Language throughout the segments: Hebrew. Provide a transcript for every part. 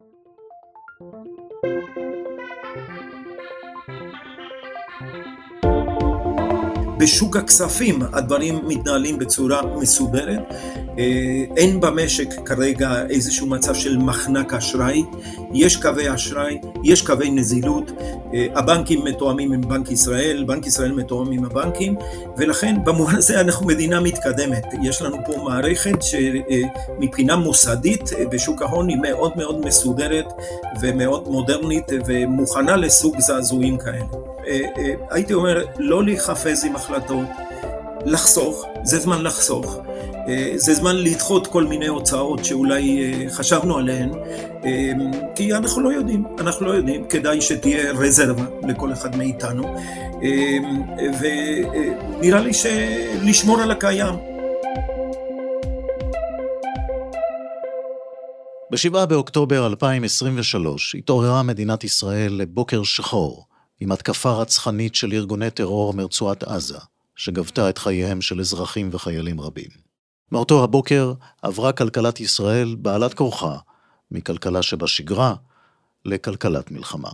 Thank you. בשוק הכספים הדברים מתנהלים בצורה מסודרת. אין במשק כרגע איזשהו מצב של מחנק אשראי, יש קווי אשראי, יש קווי נזילות, הבנקים מתואמים עם בנק ישראל, בנק ישראל מתואם עם הבנקים, ולכן במובן הזה אנחנו מדינה מתקדמת. יש לנו פה מערכת שמבחינה מוסדית בשוק ההון היא מאוד מאוד מסודרת ומאוד מודרנית ומוכנה לסוג זעזועים כאלה. הייתי אומר, לא להיחפז עם החלטות, לחסוך, זה זמן לחסוך, זה זמן לדחות כל מיני הוצאות שאולי חשבנו עליהן, כי אנחנו לא יודעים, אנחנו לא יודעים, כדאי שתהיה רזרבה לכל אחד מאיתנו, ונראה לי שלשמור על הקיים. ב-7 באוקטובר 2023 התעוררה מדינת ישראל לבוקר שחור. עם התקפה רצחנית של ארגוני טרור מרצועת עזה, שגבתה את חייהם של אזרחים וחיילים רבים. מאותו הבוקר עברה כלכלת ישראל בעלת כורחה מכלכלה שבשגרה לכלכלת מלחמה.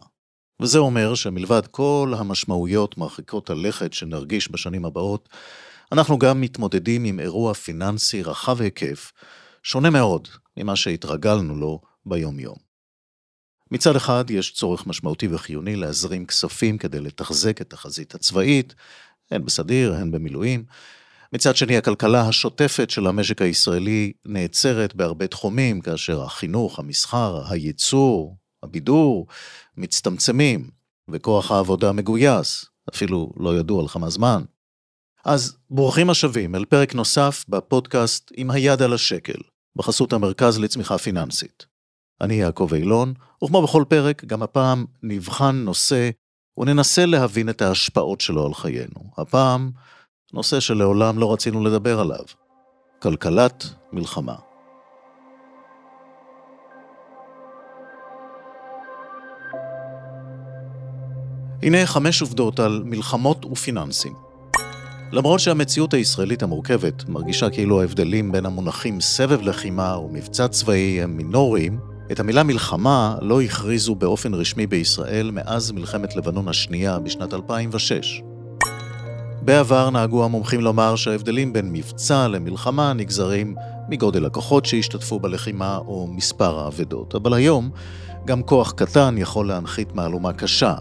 וזה אומר שמלבד כל המשמעויות מרחיקות הלכת שנרגיש בשנים הבאות, אנחנו גם מתמודדים עם אירוע פיננסי רחב היקף, שונה מאוד ממה שהתרגלנו לו ביום-יום. מצד אחד יש צורך משמעותי וחיוני להזרים כספים כדי לתחזק את החזית הצבאית, הן בסדיר, הן במילואים. מצד שני, הכלכלה השוטפת של המשק הישראלי נעצרת בהרבה תחומים, כאשר החינוך, המסחר, הייצור, הבידור, מצטמצמים, וכוח העבודה מגויס, אפילו לא ידוע על כמה זמן. אז ברוכים השבים אל פרק נוסף בפודקאסט עם היד על השקל, בחסות המרכז לצמיחה פיננסית. אני יעקב אילון, וכמו בכל פרק, גם הפעם נבחן נושא וננסה להבין את ההשפעות שלו על חיינו. הפעם, נושא שלעולם לא רצינו לדבר עליו, כלכלת מלחמה. הנה חמש עובדות על מלחמות ופיננסים. למרות שהמציאות הישראלית המורכבת מרגישה כאילו ההבדלים בין המונחים סבב לחימה ומבצע צבאי הם מינוריים, את המילה מלחמה לא הכריזו באופן רשמי בישראל מאז מלחמת לבנון השנייה בשנת 2006. בעבר נהגו המומחים לומר שההבדלים בין מבצע למלחמה נגזרים מגודל הכוחות שהשתתפו בלחימה או מספר האבדות, אבל היום גם כוח קטן יכול להנחית מהלומה קשה.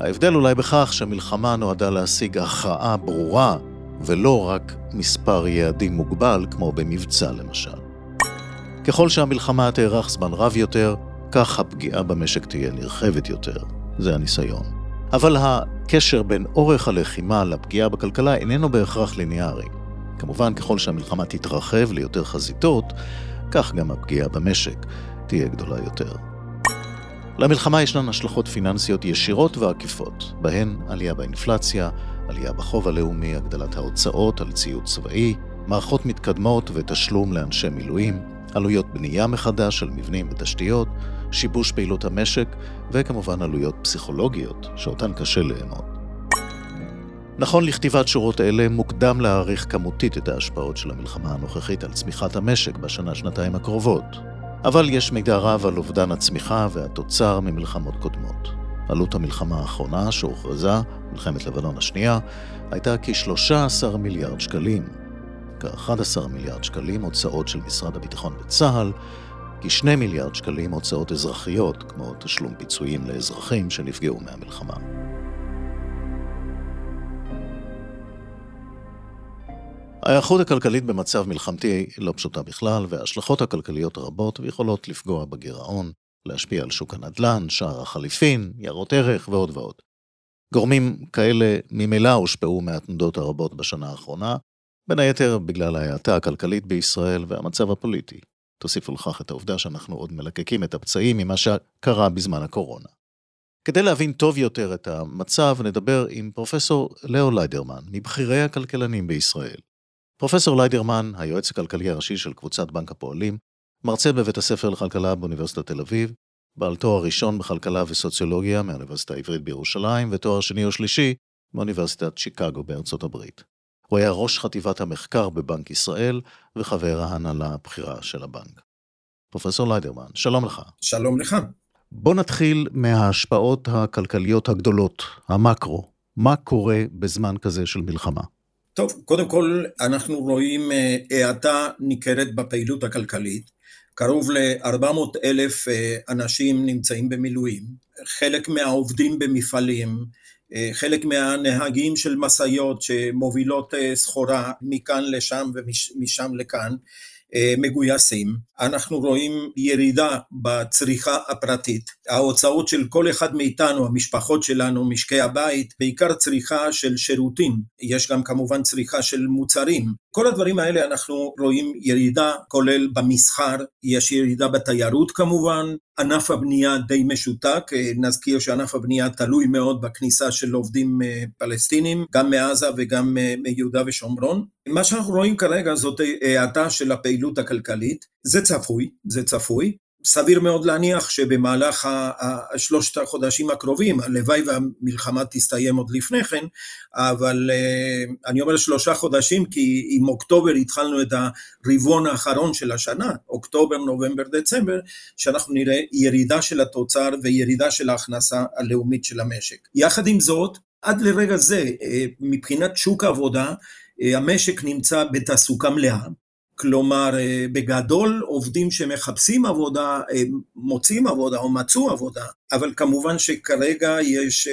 ההבדל אולי בכך שמלחמה נועדה להשיג הכרעה ברורה ולא רק מספר יעדים מוגבל כמו במבצע למשל. ככל שהמלחמה תארך זמן רב יותר, כך הפגיעה במשק תהיה נרחבת יותר. זה הניסיון. אבל הקשר בין אורך הלחימה לפגיעה בכלכלה איננו בהכרח ליניארי. כמובן, ככל שהמלחמה תתרחב ליותר חזיתות, כך גם הפגיעה במשק תהיה גדולה יותר. למלחמה ישנן השלכות פיננסיות ישירות ועקיפות, בהן עלייה באינפלציה, עלייה בחוב הלאומי, הגדלת ההוצאות על ציוד צבאי, מערכות מתקדמות ותשלום לאנשי מילואים, עלויות בנייה מחדש של מבנים ותשתיות, שיבוש פעילות המשק, וכמובן עלויות פסיכולוגיות, שאותן קשה לאמוד. נכון לכתיבת שורות אלה, מוקדם להעריך כמותית את ההשפעות של המלחמה הנוכחית על צמיחת המשק בשנה-שנתיים הקרובות, אבל יש מידע רב על אובדן הצמיחה והתוצר ממלחמות קודמות. עלות המלחמה האחרונה שהוכרזה, מלחמת לבנון השנייה, הייתה כ-13 מיליארד שקלים, כ-11 מיליארד שקלים הוצאות של משרד הביטחון וצה"ל, כ-2 מיליארד שקלים הוצאות אזרחיות, כמו תשלום פיצויים לאזרחים שנפגעו מהמלחמה. ההיערכות הכלכלית במצב מלחמתי לא פשוטה בכלל, וההשלכות הכלכליות רבות ויכולות לפגוע בגירעון, להשפיע על שוק הנדל"ן, שער החליפין, ניירות ערך ועוד ועוד. גורמים כאלה ממילא הושפעו מהתנודות הרבות בשנה האחרונה, בין היתר בגלל ההאטה הכלכלית בישראל והמצב הפוליטי. תוסיפו לכך את העובדה שאנחנו עוד מלקקים את הפצעים ממה שקרה בזמן הקורונה. כדי להבין טוב יותר את המצב, נדבר עם פרופסור לאו ליידרמן, מבכירי הכלכלנים בישראל. פרופסור ליידרמן, היועץ הכלכלי הראשי של קבוצת בנק הפועלים, מרצה בבית הספר לכלכלה באוניברסיטת תל אביב, בעל תואר ראשון בכלכלה וסוציולוגיה מהאוניברסיטה העברית בירושלים, ותואר שני או שלישי מאוניברסיטת שיקגו בארצות הברית. הוא היה ראש חטיבת המחקר בבנק ישראל וחבר ההנהלה הבכירה של הבנק. פרופסור ליידרמן, שלום לך. שלום לך. בוא נתחיל מההשפעות הכלכליות הגדולות, המקרו. מה קורה בזמן כזה של מלחמה? טוב, קודם כל אנחנו רואים אה, האטה ניכרת בפעילות הכלכלית. קרוב ל-400 אלף אה, אנשים נמצאים במילואים. חלק מהעובדים במפעלים, חלק מהנהגים של משאיות שמובילות סחורה מכאן לשם ומשם לכאן, אה, מגויסים, אנחנו רואים ירידה בצריכה הפרטית. ההוצאות של כל אחד מאיתנו, המשפחות שלנו, משקי הבית, בעיקר צריכה של שירותים, יש גם כמובן צריכה של מוצרים. כל הדברים האלה אנחנו רואים ירידה, כולל במסחר, יש ירידה בתיירות כמובן, ענף הבנייה די משותק, אה, נזכיר שענף הבנייה תלוי מאוד בכניסה של עובדים אה, פלסטינים, גם מעזה וגם מיהודה ושומרון. מה שאנחנו רואים כרגע זאת האטה של הפעילות הכלכלית, זה צפוי, זה צפוי. סביר מאוד להניח שבמהלך השלושת החודשים הקרובים, הלוואי והמלחמה תסתיים עוד לפני כן, אבל אה, אני אומר שלושה חודשים כי עם אוקטובר התחלנו את הרבעון האחרון של השנה, אוקטובר, נובמבר, דצמבר, שאנחנו נראה ירידה של התוצר וירידה של ההכנסה הלאומית של המשק. יחד עם זאת, עד לרגע זה, אה, מבחינת שוק העבודה, אה, המשק נמצא בתעסוקה מלאה, כלומר אה, בגדול עובדים שמחפשים עבודה מוצאים עבודה או מצאו עבודה, אבל כמובן שכרגע יש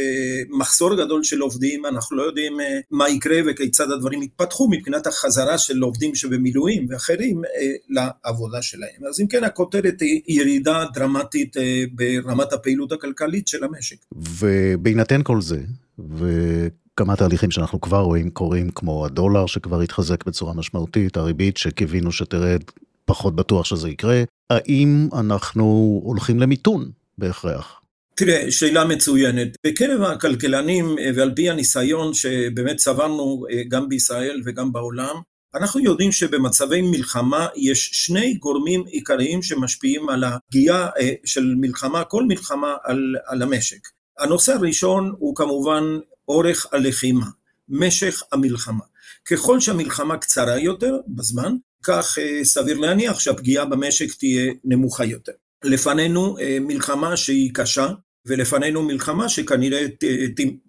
מחסור גדול של עובדים, אנחנו לא יודעים מה יקרה וכיצד הדברים יתפתחו מבחינת החזרה של עובדים שבמילואים ואחרים לעבודה שלהם. אז אם כן הכותרת היא ירידה דרמטית ברמת הפעילות הכלכלית של המשק. ובהינתן כל זה, וכמה תהליכים שאנחנו כבר רואים קורים, כמו הדולר שכבר התחזק בצורה משמעותית, הריבית שקיווינו שתרד, פחות בטוח שזה יקרה. האם אנחנו הולכים למיתון בהכרח? תראה, שאלה מצוינת. בקרב הכלכלנים ועל פי הניסיון שבאמת צברנו אה, גם בישראל וגם בעולם, אנחנו יודעים שבמצבי מלחמה יש שני גורמים עיקריים שמשפיעים על הפגיעה אה, של מלחמה, כל מלחמה על, על המשק. הנושא הראשון הוא כמובן אורך הלחימה, משך המלחמה. ככל שהמלחמה קצרה יותר בזמן, כך אה, סביר להניח שהפגיעה במשק תהיה נמוכה יותר. לפנינו אה, מלחמה שהיא קשה, ולפנינו מלחמה שכנראה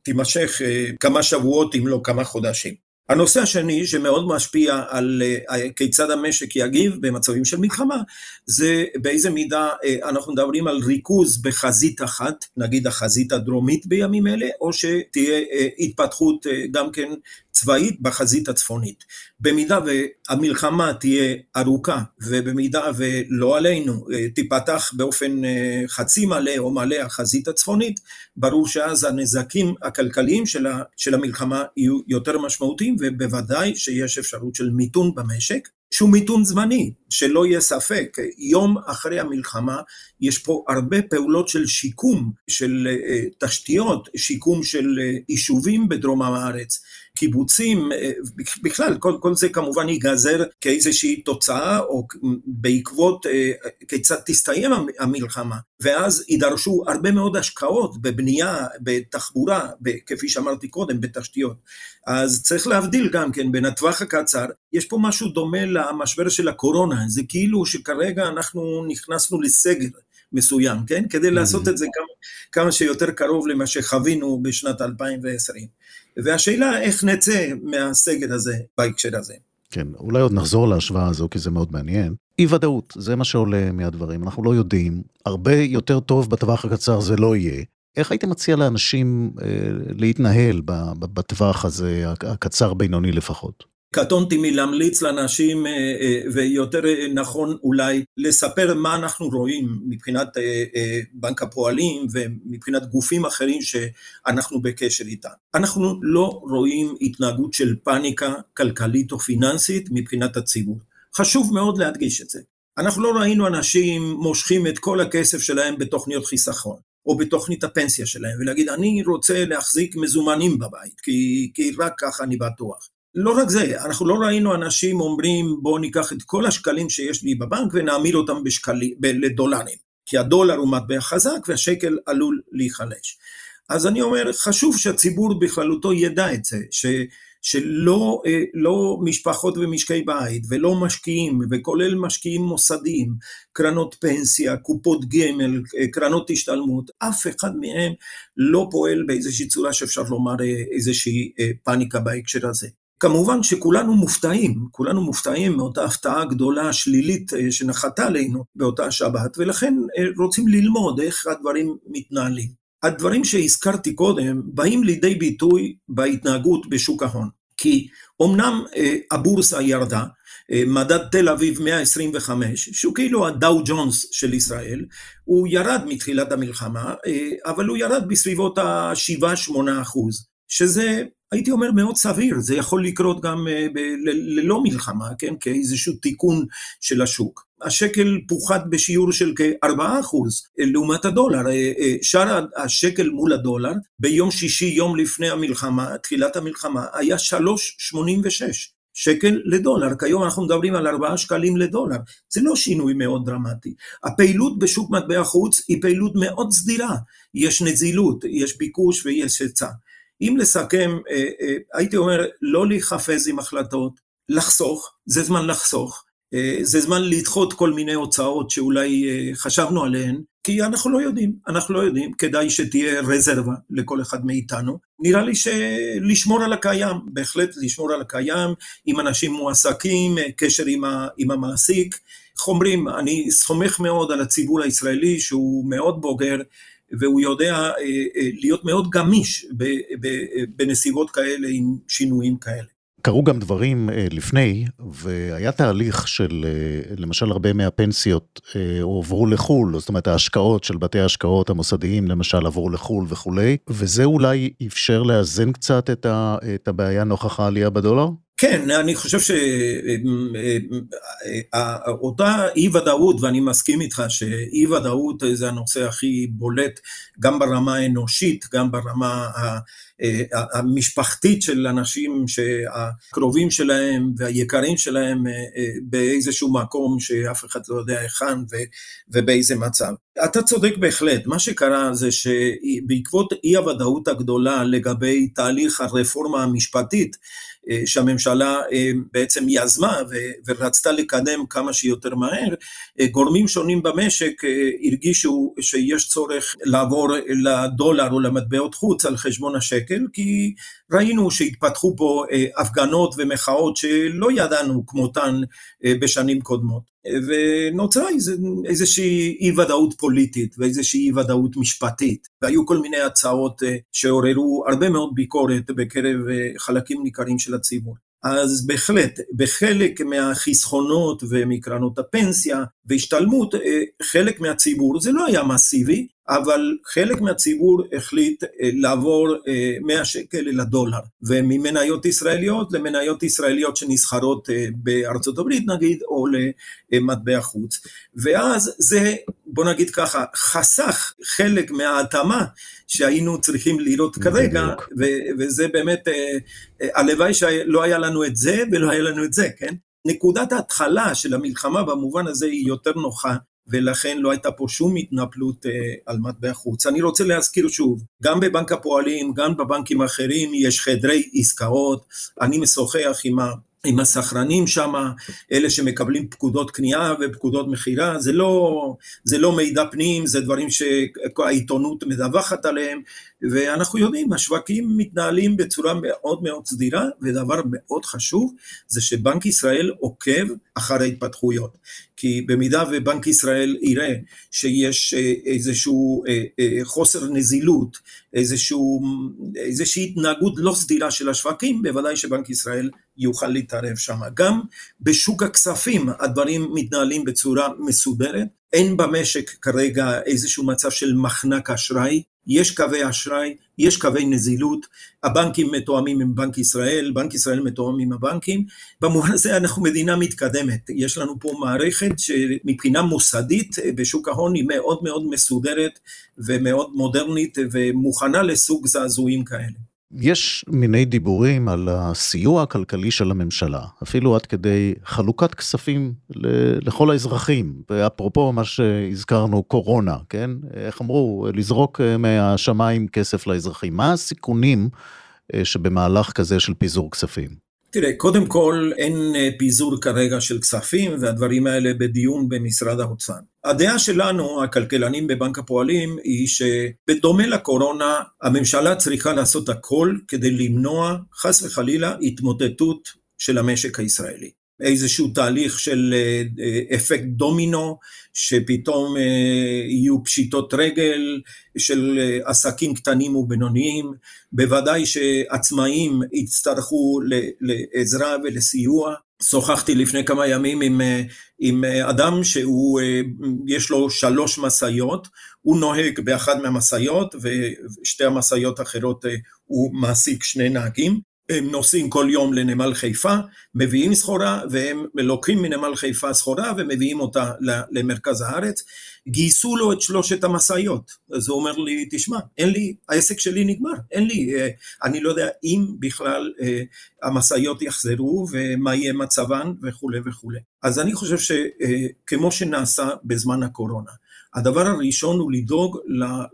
תימשך אה, כמה שבועות אם לא כמה חודשים. הנושא השני שמאוד משפיע על אה, כיצד המשק יגיב במצבים של מלחמה, זה באיזה מידה אה, אנחנו מדברים על ריכוז בחזית אחת, נגיד החזית הדרומית בימים אלה, או שתהיה אה, התפתחות גם כן צבאית בחזית הצפונית. במידה והמלחמה תהיה ארוכה ובמידה ולא עלינו אה, תיפתח באופן אה, חצי מלא או מלא החזית הצפונית, ברור שאז הנזקים הכלכליים של המלחמה יהיו יותר משמעותיים ובוודאי שיש אפשרות של מיתון במשק. שהוא מיתון זמני, שלא יהיה ספק, יום אחרי המלחמה יש פה הרבה פעולות של שיקום, של אה, תשתיות, שיקום של יישובים בדרום הארץ, קיבוצים, אה, בכלל, כל, כל זה כמובן ייגזר כאיזושהי תוצאה, או בעקבות אה, כיצד תסתיים המלחמה, ואז יידרשו הרבה מאוד השקעות בבנייה, בתחבורה, כפי שאמרתי קודם, בתשתיות. אז צריך להבדיל גם כן בין הטווח הקצר, יש פה משהו דומה למשבר של הקורונה, זה כאילו שכרגע אנחנו נכנסנו לסגר. מסוים, כן? כדי לעשות את זה כמה, כמה שיותר קרוב למה שחווינו בשנת 2020. והשאלה איך נצא מהסגר הזה בהקשר הזה. כן, אולי עוד נחזור להשוואה הזו, כי זה מאוד מעניין. אי ודאות, זה מה שעולה מהדברים, אנחנו לא יודעים, הרבה יותר טוב בטווח הקצר זה לא יהיה. איך היית מציע לאנשים אה, להתנהל בטווח הזה, הקצר בינוני לפחות? קטונתי מלהמליץ לאנשים, אה, אה, ויותר אה, נכון אולי לספר מה אנחנו רואים מבחינת בנק הפועלים ומבחינת גופים אחרים שאנחנו בקשר איתם. אנחנו לא רואים התנהגות של פאניקה כלכלית או פיננסית מבחינת הציבור. חשוב מאוד להדגיש את זה. אנחנו לא ראינו אנשים מושכים את כל הכסף שלהם בתוכניות חיסכון. או בתוכנית הפנסיה שלהם, ולהגיד, אני רוצה להחזיק מזומנים בבית, כי, כי רק ככה אני בטוח. לא רק זה, אנחנו לא ראינו אנשים אומרים בואו ניקח את כל השקלים שיש לי בבנק ונעמיד אותם בשקלים, לדולרים, כי הדולר הוא מטבע חזק והשקל עלול להיחלש. אז אני אומר, חשוב שהציבור בכללותו ידע את זה, ש, שלא לא משפחות ומשקי בית ולא משקיעים, וכולל משקיעים מוסדיים, קרנות פנסיה, קופות גמל, קרנות השתלמות, אף אחד מהם לא פועל באיזושהי צורה שאפשר לומר איזושהי פאניקה בהקשר הזה. כמובן שכולנו מופתעים, כולנו מופתעים מאותה הפתעה גדולה שלילית שנחתה עלינו באותה שבת, ולכן רוצים ללמוד איך הדברים מתנהלים. הדברים שהזכרתי קודם באים לידי ביטוי בהתנהגות בשוק ההון. כי אמנם הבורסה ירדה, מדד תל אביב 125, שהוא כאילו הדאו ג'ונס של ישראל, הוא ירד מתחילת המלחמה, אבל הוא ירד בסביבות ה-7-8 אחוז, שזה הייתי אומר מאוד סביר, זה יכול לקרות גם ללא מלחמה, כן, כאיזשהו תיקון של השוק. השקל פוחת בשיעור של כ-4% לעומת הדולר, שער השקל מול הדולר ביום שישי, יום לפני המלחמה, תחילת המלחמה, היה 3.86. שקל לדולר, כיום אנחנו מדברים על 4 שקלים לדולר, זה לא שינוי מאוד דרמטי. הפעילות בשוק מטבע חוץ היא פעילות מאוד סדירה, יש נזילות, יש ביקוש ויש היצע. אם לסכם, הייתי אומר, לא להיחפז עם החלטות, לחסוך, זה זמן לחסוך, זה זמן לדחות כל מיני הוצאות שאולי חשבנו עליהן, כי אנחנו לא יודעים, אנחנו לא יודעים, כדאי שתהיה רזרבה לכל אחד מאיתנו. נראה לי שלשמור על הקיים, בהחלט לשמור על הקיים, עם אנשים מועסקים, קשר עם, ה, עם המעסיק. איך אומרים, אני סומך מאוד על הציבור הישראלי שהוא מאוד בוגר, והוא יודע להיות מאוד גמיש בנסיבות כאלה עם שינויים כאלה. קרו גם דברים לפני, והיה תהליך של, למשל הרבה מהפנסיות הועברו לחו"ל, זאת אומרת ההשקעות של בתי ההשקעות המוסדיים למשל עברו לחו"ל וכולי, וזה אולי אפשר לאזן קצת את הבעיה נוכח העלייה בדולר? כן, אני חושב שאותה אי ודאות, ואני מסכים איתך שאי ודאות זה הנושא הכי בולט, גם ברמה האנושית, גם ברמה המשפחתית של אנשים שהקרובים שלהם והיקרים שלהם באיזשהו מקום שאף אחד לא יודע היכן ובאיזה מצב. אתה צודק בהחלט, מה שקרה זה שבעקבות אי הוודאות הגדולה לגבי תהליך הרפורמה המשפטית, שהממשלה בעצם יזמה ורצתה לקדם כמה שיותר מהר, גורמים שונים במשק הרגישו שיש צורך לעבור לדולר או למטבעות חוץ על חשבון השקל, כי ראינו שהתפתחו פה הפגנות ומחאות שלא ידענו כמותן בשנים קודמות. ונוצרה איזושהי אי ודאות פוליטית ואיזושהי אי ודאות משפטית, והיו כל מיני הצעות שעוררו הרבה מאוד ביקורת בקרב חלקים ניכרים של הציבור. אז בהחלט, בחלק מהחסכונות ומקרנות הפנסיה והשתלמות, חלק מהציבור, זה לא היה מסיבי, אבל חלק מהציבור החליט לעבור מהשקל אל הדולר, וממניות ישראליות למניות ישראליות שנסחרות בארצות הברית נגיד, או למטבע חוץ. ואז זה, בוא נגיד ככה, חסך חלק מההתאמה שהיינו צריכים לראות כרגע, וזה באמת, הלוואי שלא היה לנו את זה ולא היה לנו את זה, כן? נקודת ההתחלה של המלחמה במובן הזה היא יותר נוחה, ולכן לא הייתה פה שום התנפלות על מטבע חוץ. אני רוצה להזכיר שוב, גם בבנק הפועלים, גם בבנקים האחרים יש חדרי עסקאות, אני משוחח עם. עם הסחרנים שם, אלה שמקבלים פקודות קנייה ופקודות מכירה, זה לא, זה לא מידע פנים, זה דברים שהעיתונות מדווחת עליהם, ואנחנו יודעים, השווקים מתנהלים בצורה מאוד מאוד סדירה, ודבר מאוד חשוב, זה שבנק ישראל עוקב אחר ההתפתחויות. כי במידה ובנק ישראל יראה שיש איזשהו חוסר נזילות, איזשהו, איזושהי התנהגות לא סדירה של השווקים, בוודאי שבנק ישראל יוכל להתערב שם. גם בשוק הכספים הדברים מתנהלים בצורה מסודרת, אין במשק כרגע איזשהו מצב של מחנק אשראי, יש קווי אשראי, יש קווי נזילות, הבנקים מתואמים עם בנק ישראל, בנק ישראל מתואם עם הבנקים, במובן הזה אנחנו מדינה מתקדמת, יש לנו פה מערכת שמבחינה מוסדית בשוק ההון היא מאוד מאוד מסודרת ומאוד מודרנית ומוכנה לסוג זעזועים כאלה. יש מיני דיבורים על הסיוע הכלכלי של הממשלה, אפילו עד כדי חלוקת כספים לכל האזרחים, ואפרופו מה שהזכרנו, קורונה, כן? איך אמרו, לזרוק מהשמיים כסף לאזרחים. מה הסיכונים שבמהלך כזה של פיזור כספים? תראה, קודם כל אין אה, פיזור כרגע של כספים והדברים האלה בדיון במשרד האוצר. הדעה שלנו, הכלכלנים בבנק הפועלים, היא שבדומה לקורונה, הממשלה צריכה לעשות הכל כדי למנוע, חס וחלילה, התמוטטות של המשק הישראלי. איזשהו תהליך של אה, אה, אפקט דומינו, שפתאום אה, יהיו פשיטות רגל של עסקים קטנים ובינוניים, בוודאי שעצמאים יצטרכו לעזרה ולסיוע. שוחחתי לפני כמה ימים עם, עם אדם שהוא, יש לו שלוש משאיות, הוא נוהג באחד מהמשאיות ושתי המשאיות האחרות הוא מעסיק שני נהגים, הם נוסעים כל יום לנמל חיפה, מביאים סחורה, והם לוקחים מנמל חיפה סחורה ומביאים אותה למרכז הארץ. גייסו לו את שלושת המשאיות. אז הוא אומר לי, תשמע, אין לי, העסק שלי נגמר, אין לי, אה, אני לא יודע אם בכלל אה, המשאיות יחזרו ומה יהיה מצבן וכולי וכולי. אז אני חושב שכמו אה, שנעשה בזמן הקורונה, הדבר הראשון הוא לדאוג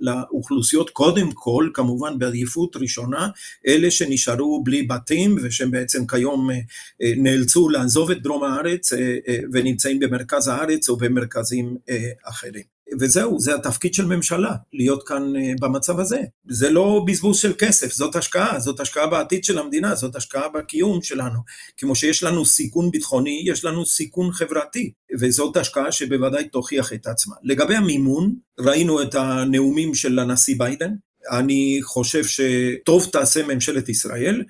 לאוכלוסיות, קודם כל, כמובן בעדיפות ראשונה, אלה שנשארו בלי בתים ושהם בעצם כיום אה, אה, נאלצו לעזוב את דרום הארץ אה, ונמצאים במרכז הארץ או במרכזים אחרים. וזהו, זה התפקיד של ממשלה, להיות כאן אה, במצב הזה. זה לא בזבוז של כסף, זאת השקעה, זאת השקעה בעתיד של המדינה, זאת השקעה בקיום שלנו. כמו שיש לנו סיכון ביטחוני, יש לנו סיכון חברתי, וזאת השקעה שבוודאי תוכיח את עצמה. לגבי המימון, ראינו את הנאומים של הנשיא ביידן, אני חושב שטוב תעשה ממשלת ישראל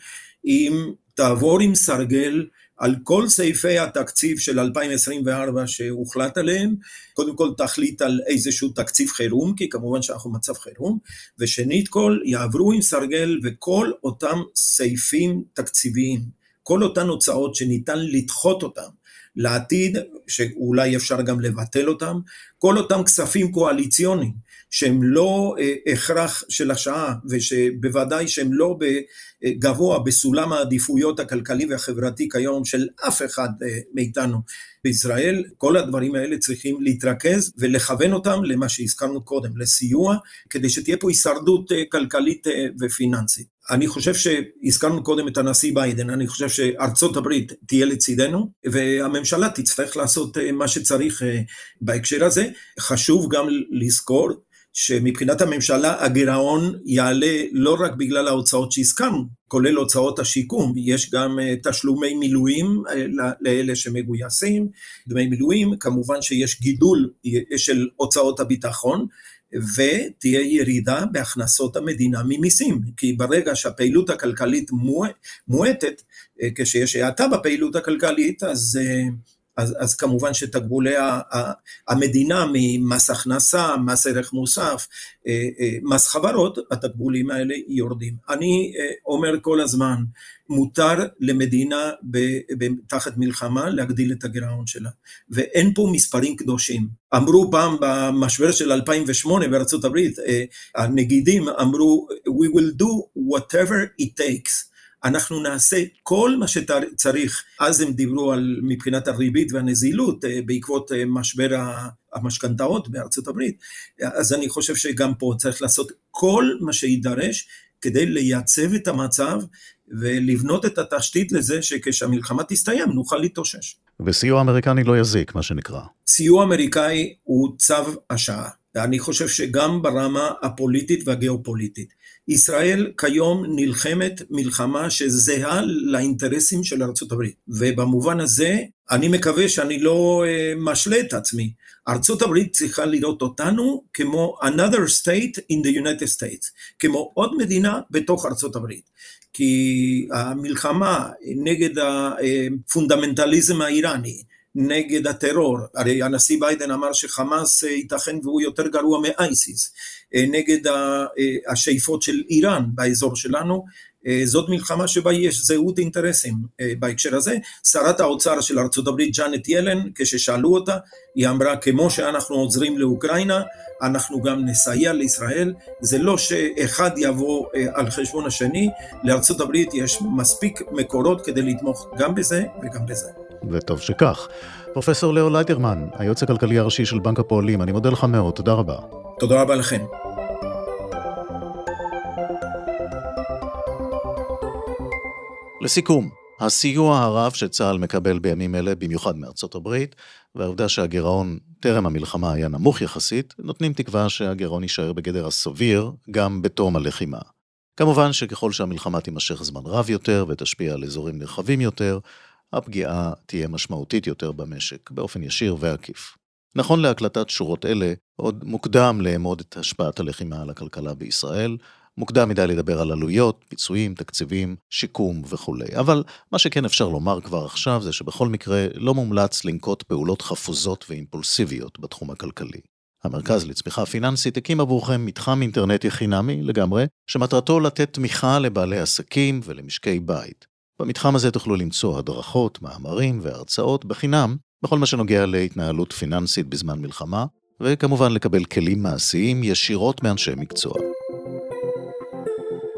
אם תעבור עם סרגל על כל סעיפי התקציב של 2024 שהוחלט עליהם, קודם כל תחליט על איזשהו תקציב חירום, כי כמובן שאנחנו במצב חירום, ושנית כל יעברו עם סרגל וכל אותם סעיפים תקציביים, כל אותן הוצאות שניתן לדחות אותם לעתיד, שאולי אפשר גם לבטל אותם, כל אותם כספים קואליציוניים שהם לא אה, הכרח של השעה ושבוודאי שהם לא גבוה בסולם העדיפויות הכלכלי והחברתי כיום של אף אחד אה, מאיתנו בישראל, כל הדברים האלה צריכים להתרכז ולכוון אותם למה שהזכרנו קודם, לסיוע, כדי שתהיה פה הישרדות אה, כלכלית ופיננסית. אני חושב שהזכרנו קודם את הנשיא ביידן, אני חושב שארצות הברית תהיה לצידנו, והממשלה תצטרך לעשות מה שצריך בהקשר הזה. חשוב גם לזכור שמבחינת הממשלה הגירעון יעלה לא רק בגלל ההוצאות שהזכרנו, כולל הוצאות השיקום, יש גם אה, תשלומי מילואים אה, לאלה שמגויסים, דמי מילואים, כמובן שיש גידול אה, של הוצאות הביטחון, ותהיה ירידה בהכנסות המדינה ממיסים, כי ברגע שהפעילות הכלכלית מועטת, כשיש האטה בפעילות הכלכלית, אז אז, אז כמובן שתקבולי המדינה ממס הכנסה, מס ערך מוסף, אה, אה, מס חברות, התקבולים האלה יורדים. אני אה, אומר כל הזמן, מותר למדינה תחת מלחמה להגדיל את הגירעון שלה, ואין פה מספרים קדושים. אמרו פעם במשבר של 2008 בארצות הברית, הנגידים אמרו, we will do whatever it takes. אנחנו נעשה כל מה שצריך. אז הם דיברו על מבחינת הריבית והנזילות אה, בעקבות אה, משבר המשכנתאות בארצות הברית. אז אני חושב שגם פה צריך לעשות כל מה שיידרש כדי לייצב את המצב ולבנות את התשתית לזה שכשהמלחמה תסתיים נוכל להתאושש. וסיוע אמריקני לא יזיק, מה שנקרא. סיוע אמריקאי הוא צו השעה. ואני חושב שגם ברמה הפוליטית והגיאופוליטית. ישראל כיום נלחמת מלחמה שזהה לאינטרסים של הברית, ובמובן הזה אני מקווה שאני לא uh, משלה את עצמי. הברית צריכה לראות אותנו כמו another state in the United States, כמו עוד מדינה בתוך הברית. כי המלחמה נגד הפונדמנטליזם האיראני, נגד הטרור, הרי הנשיא ביידן אמר שחמאס ייתכן והוא יותר גרוע מאייסיס, נגד אה, השאיפות של איראן באזור שלנו, זאת מלחמה שבה יש זהות אינטרסים בהקשר הזה. שרת האוצר של ארה"ב ג'אנט ילן, כששאלו אותה, היא אמרה כמו שאנחנו עוזרים לאוקראינה, אנחנו גם נסייע לישראל, זה לא שאחד יבוא על חשבון השני, לארה"ב יש מספיק מקורות כדי לתמוך גם בזה וגם בזה. וטוב שכך. פרופסור לאו ליידרמן, היועץ הכלכלי הראשי של בנק הפועלים, אני מודה לך מאוד, תודה רבה. תודה רבה לכם. לסיכום, הסיוע הרב שצה"ל מקבל בימים אלה, במיוחד מארצות הברית, והעובדה שהגירעון טרם המלחמה היה נמוך יחסית, נותנים תקווה שהגירעון יישאר בגדר הסביר גם בתום הלחימה. כמובן שככל שהמלחמה תימשך זמן רב יותר ותשפיע על אזורים נרחבים יותר, הפגיעה תהיה משמעותית יותר במשק, באופן ישיר ועקיף. נכון להקלטת שורות אלה, עוד מוקדם לאמוד את השפעת הלחימה על הכלכלה בישראל, מוקדם מדי לדבר על עלויות, פיצויים, תקציבים, שיקום וכולי. אבל מה שכן אפשר לומר כבר עכשיו זה שבכל מקרה לא מומלץ לנקוט פעולות חפוזות ואימפולסיביות בתחום הכלכלי. המרכז לצמיחה פיננסית הקים עבורכם מתחם אינטרנטי חינמי לגמרי, שמטרתו לתת תמיכה לבעלי עסקים ולמשקי בית. במתחם הזה תוכלו למצוא הדרכות, מאמרים והרצאות בחינם בכל מה שנוגע להתנהלות פיננסית בזמן מלחמה, וכמובן לקבל כלים מעשיים ישירות מאנשי מקצוע.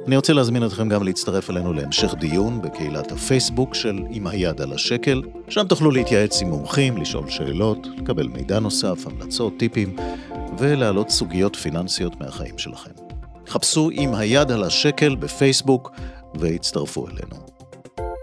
אני רוצה להזמין אתכם גם להצטרף אלינו להמשך דיון בקהילת הפייסבוק של עם היד על השקל, שם תוכלו להתייעץ עם מומחים, לשאול שאלות, לקבל מידע נוסף, המלצות, טיפים, ולהעלות סוגיות פיננסיות מהחיים שלכם. חפשו עם היד על השקל בפייסבוק והצטרפו אלינו.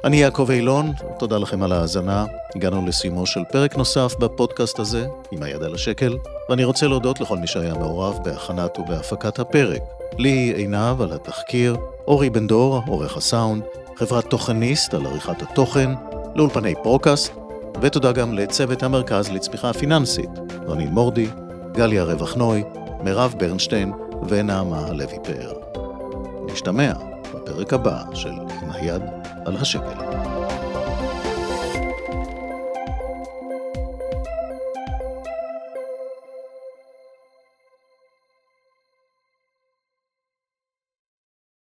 אני יעקב אילון, תודה לכם על ההאזנה. הגענו לסיומו של פרק נוסף בפודקאסט הזה, עם היד על השקל, ואני רוצה להודות לכל מי שהיה מעורב בהכנת ובהפקת הפרק. לי עינב על התחקיר, אורי בן דור, עורך הסאונד, חברת תוכניסט על עריכת התוכן, לאולפני פרודקאסט, ותודה גם לצוות המרכז לצמיחה פיננסית, רנין מורדי, גליה רווח נוי, מירב ברנשטיין ונעמה לוי פאר. נשתמע בפרק הבא של עם היד על השקל.